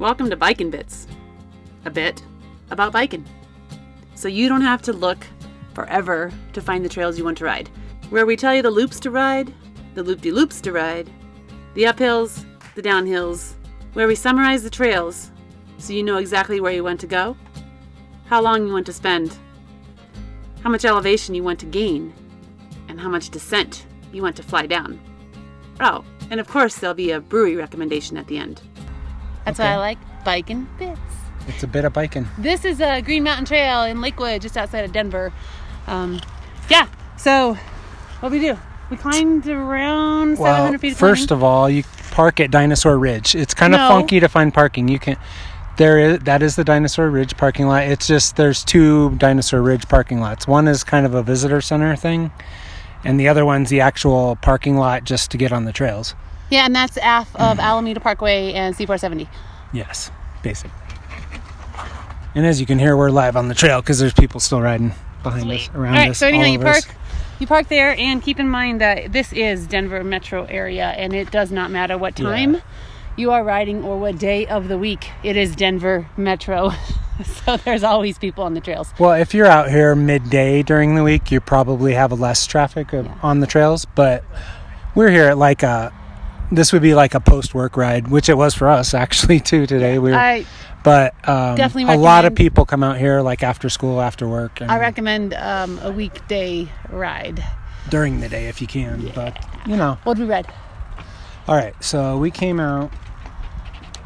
Welcome to Biking Bits. A bit about biking. So you don't have to look forever to find the trails you want to ride. Where we tell you the loops to ride, the loop de loops to ride, the uphills, the downhills, where we summarize the trails so you know exactly where you want to go, how long you want to spend, how much elevation you want to gain, and how much descent you want to fly down. Oh, and of course, there'll be a brewery recommendation at the end. That's Okay. why I like biking bits. It's a bit of biking. This is a Green Mountain Trail in Lakewood, just outside of Denver. Um, yeah, so what we do? We climbed around 700 feet. of first climbing. of all, you park at Dinosaur Ridge. It's kind of No. funky to find parking. You can there is that is the Dinosaur Ridge parking lot. It's just there's two Dinosaur Ridge parking lots. One is kind of a visitor center thing, and the other one's the actual parking lot just to get on the trails. Yeah, and that's AF of Alameda Parkway and C470. Yes, basically. And as you can hear, we're live on the trail because there's people still riding behind us, around All right, us. so anyhow, you of us. park, you park there, and keep in mind that this is Denver metro area, and it does not matter what Yeah. time you are riding or what day of the week. It is Denver metro, so there's always people on the trails. Well, if you're out here midday during the week, you probably have less traffic Yeah. on the trails. But we're here at like a, this would be like a post work ride, which it was for us actually too today. We were, I but um, definitely a lot of people come out here like after school, after work, and I recommend um, a weekday ride. during the day if you can. But you know, What did we ride? all right. So we came out.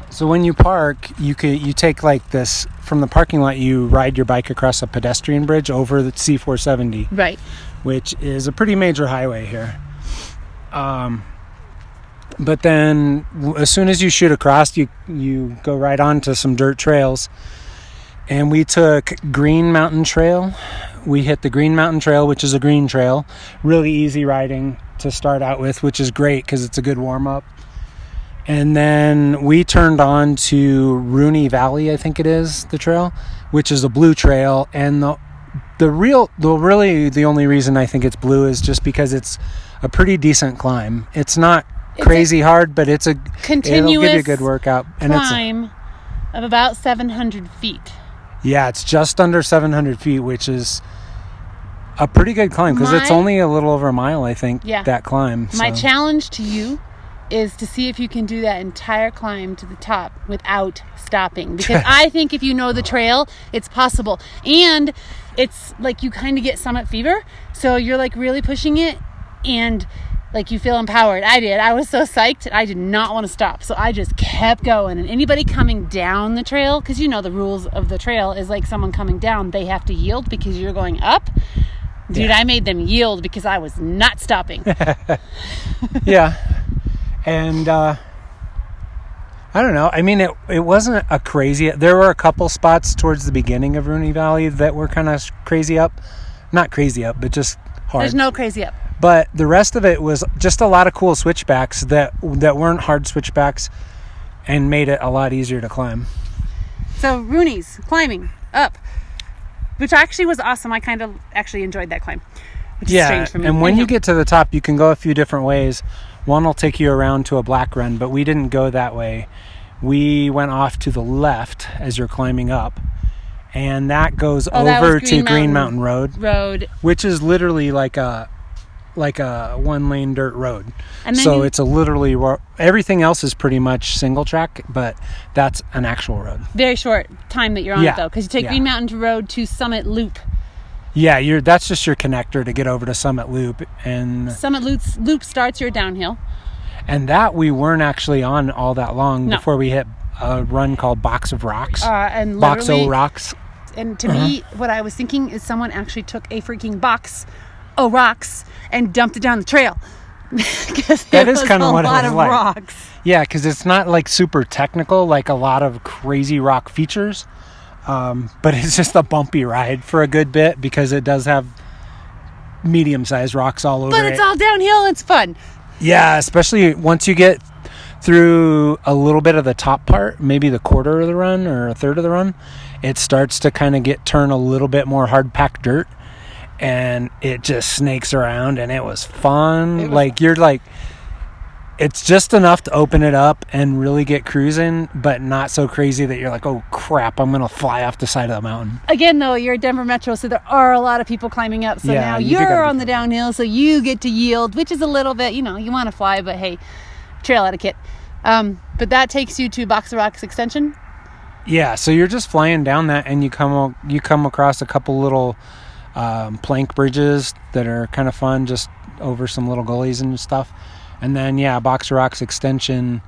So when you park, you could you take like this from the parking lot. You ride your bike across a pedestrian bridge over the C470. Right. which is a pretty major highway here. Um, but then, as soon as you shoot across, you you go right onto some dirt trails. And we took Green Mountain Trail. We hit the Green Mountain Trail, which is a green trail, really easy riding to start out with, which is great because it's a good warm up. And then we turned on to Rooney Valley, I think it is the trail, which is a blue trail, and the the real the really the only reason I think it's blue is just because it's a pretty decent climb. It's not crazy hard, but it's a it'll Continuous give you a good workout. And it's climb of about 700 feet. yeah, it's just under 700 feet, which is a pretty good climb because it's only a little over a mile, I think. Yeah. that climb. My challenge to you is to see if you can do that entire climb to the top without stopping. Because I think if you know the trail, it's possible. And it's like you kind of get summit fever. So you're like really pushing it and like you feel empowered. I did. I was so psyched. I did not want to stop. So I just kept going. And anybody coming down the trail, because you know the rules of the trail is like someone coming down, they have to yield because you're going up. Dude, Yeah. I made them yield because I was not stopping. yeah, and uh, I don't know. I mean, it it wasn't a crazy. There were a couple spots towards the beginning of Rooney Valley that were kind of crazy up, not crazy up, but just hard. There's no crazy up. But the rest of it was just a lot of cool switchbacks that that weren't hard switchbacks, and made it a lot easier to climb. So Rooney's climbing up, which actually was awesome. I kind of actually enjoyed that climb. Which is Yeah, strange for me. and when you get to the top, you can go a few different ways. One will take you around to a black run, but we didn't go that way. We went off to the left as you're climbing up, and that goes Oh, that over to Green Green Mountain. Mountain Road, road, which is literally like a like a one lane dirt road. and then So it's a literally everything else is pretty much single track, but that's an actual road. very short time that you're on Yeah, it though, because you take yeah. Green Mountain Road to Summit Loop. Yeah, you're that's just your connector to get over to Summit Loop and Summit Loop loop starts your downhill. And that we weren't actually on all that long No. before we hit a run called Box of Rocks. Uh, and Box O Rocks. and to Uh-huh. me, what I was thinking is someone actually took a freaking box of rocks and dumped it down the trail. Because That it is kinda a what it lot was of like. rocks. Yeah, because it's not like super technical, like a lot of crazy rock features. Um, but it's just a bumpy ride for a good bit because it does have medium sized rocks all over But it. it's all downhill. It's fun. yeah, especially once you get through a little bit of the top part, maybe the quarter of the run or a third of the run, it starts to kind of get turn a little bit more hard packed dirt and it just snakes around and it was fun. It was- like you're like it's just enough to open it up and really get cruising, but not so crazy that you're like, oh crap, I'm gonna fly off the side of the mountain. Again, though, you're at Denver Metro, so there are a lot of people climbing up. So Yeah, now you you're on the downhill, so you get to yield, which is a little bit, you know, you want to fly, but hey, trail etiquette. Um, but that takes you to Box of Rocks Extension. Yeah, so you're just flying down that, and you come you come across a couple little um, plank bridges that are kind of fun, just over some little gullies and stuff. And then yeah, Box O Rocks extension.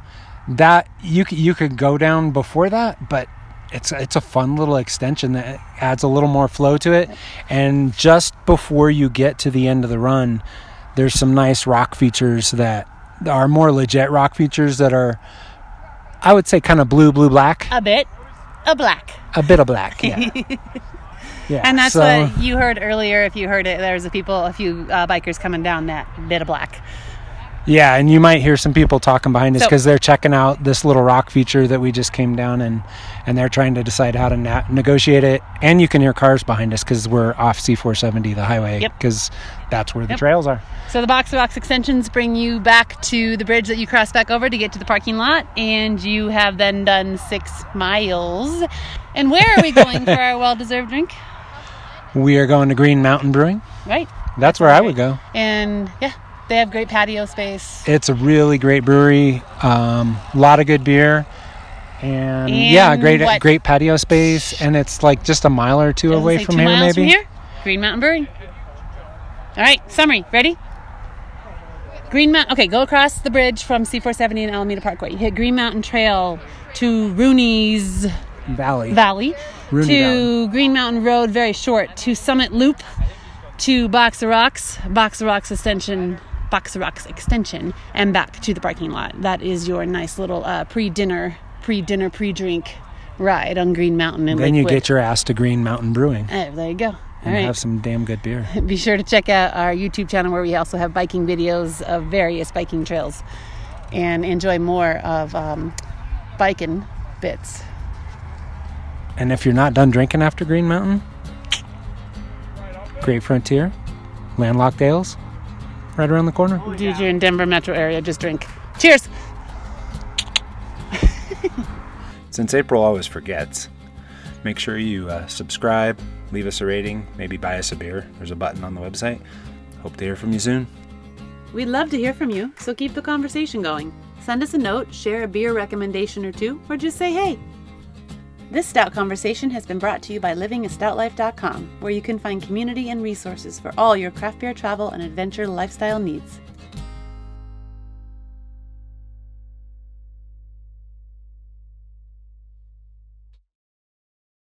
That you you could go down before that, but it's it's a fun little extension that adds a little more flow to it. And just before you get to the end of the run, there's some nice rock features that are more legit rock features that are, I would say, kind of blue, blue, black A bit, a black. a bit of black yeah yeah And that's so, what you heard earlier. If you heard it, there's a people, a few uh, bikers coming down that bit of black. yeah and you might hear some people talking behind us So- because they're checking out this little rock feature that we just came down and and they're trying to decide how to na- negotiate it and you can hear cars behind us because we're off c470 the highway Yep. because that's where the Yep. trails are So the box to box extensions bring you back to the bridge that you cross back over to get to the parking lot, and you have then done six miles. And where are we going for our well-deserved drink? We are going to green mountain brewing Right. that's where i would go And yeah, they have great patio space. it's a really great brewery um, a lot of good beer and, yeah great what- great patio space and it's like just a mile or two Doesn't away from two here maybe From here, Green Mountain Brewing. All right, summary. Ready? Green Mountain. Okay, go across the bridge from C470 and Alameda Parkway. You hit Green Mountain Trail to Rooney's valley Valley, Rooney to Valley. Green Mountain Road, very short, to Summit Loop, to Box of Rocks, Box of Rocks Extension, Box of Rocks Extension, and back to the parking lot. That is your nice little uh, pre-dinner, pre-dinner, pre-drink ride on Green Mountain And Then you get your ass to Green Mountain Brewing Eh, there you go. All and right. have some damn good beer. Be sure to check out our YouTube channel where we also have biking videos of various biking trails and enjoy more of um, biking bits. And if you're not done drinking after Green Mountain, Great Frontier, Landlocked Ales, right around the corner. Dude, you're in Denver metro area, just drink. Cheers! Since April always forgets, make sure you uh, subscribe, leave us a rating, maybe buy us a beer. There's a button on the website. Hope to hear from you soon. We'd love to hear from you, so keep the conversation going. Send us a note, share a beer recommendation or two, or just say hey. This Stout Conversation has been brought to you by livingastoutlife.com, where you can find community and resources for all your craft beer travel and adventure lifestyle needs.